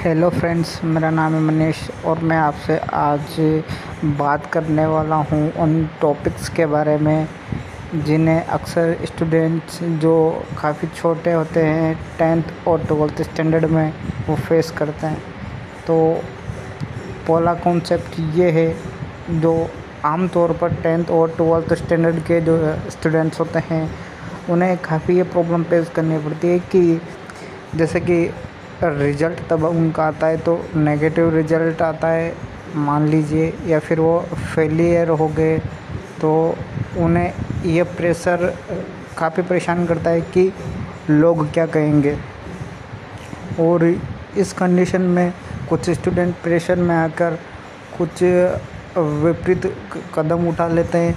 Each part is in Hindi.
हेलो फ्रेंड्स मेरा नाम है मनीष और मैं आपसे आज बात करने वाला हूँ उन टॉपिक्स के बारे में, जिन्हें अक्सर स्टूडेंट्स जो काफ़ी छोटे होते हैं टेंथ और ट्वेल्थ स्टैंडर्ड में वो फेस करते हैं। तो पहला कॉन्सेप्ट ये है, जो आम तौर पर टेंथ और ट्वेल्थ स्टैंडर्ड के जो स्टूडेंट्स होते हैं, उन्हें काफ़ी ये प्रॉब्लम फेस करनी पड़ती है कि, जैसे कि रिज़ल्ट तब उनका आता है तो नेगेटिव रिज़ल्ट आता है, मान लीजिए, या फिर वो फेलियर हो गए तो उन्हें ये प्रेशर काफ़ी परेशान करता है कि लोग क्या कहेंगे। और इस कंडीशन में कुछ स्टूडेंट प्रेशर में आकर कुछ विपरीत कदम उठा लेते हैं।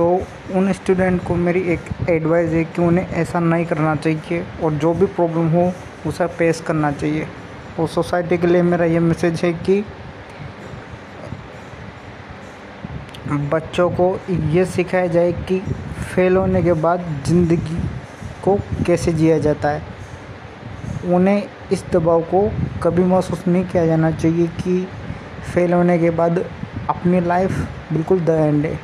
तो उन स्टूडेंट को मेरी एक एडवाइस है कि उन्हें ऐसा नहीं करना चाहिए और जो भी प्रॉब्लम हो, उसे पेश करना चाहिए। और सोसाइटी के लिए मेरा ये मैसेज है कि बच्चों को ये सिखाया जाए कि फेल होने के बाद ज़िंदगी को कैसे जिया जाता है। उन्हें इस दबाव को कभी महसूस नहीं किया जाना चाहिए कि फेल होने के बाद अपनी लाइफ बिल्कुल द एंड है।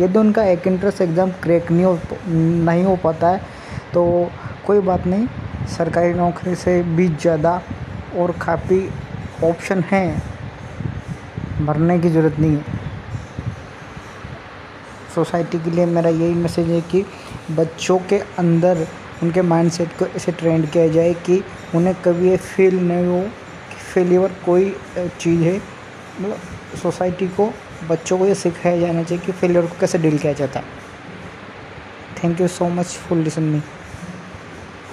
यदि उनका एक इंट्रेंस एग्ज़ाम क्रैक नहीं हो नहीं हो पाता है तो कोई बात नहीं, सरकारी नौकरी से भी ज़्यादा और काफ़ी ऑप्शन हैं। भरने की ज़रूरत नहीं है। सोसाइटी के लिए मेरा यही मैसेज है कि बच्चों के अंदर उनके माइंडसेट को ऐसे ट्रेंड किया जाए कि उन्हें कभी ये फील नहीं हो कि फेलियर कोई चीज़ है। मतलब सोसाइटी को बच्चों को ये सिखाया जाना चाहिए कि फेलियर को कैसे डील किया जाता है। Thank you so much full listen me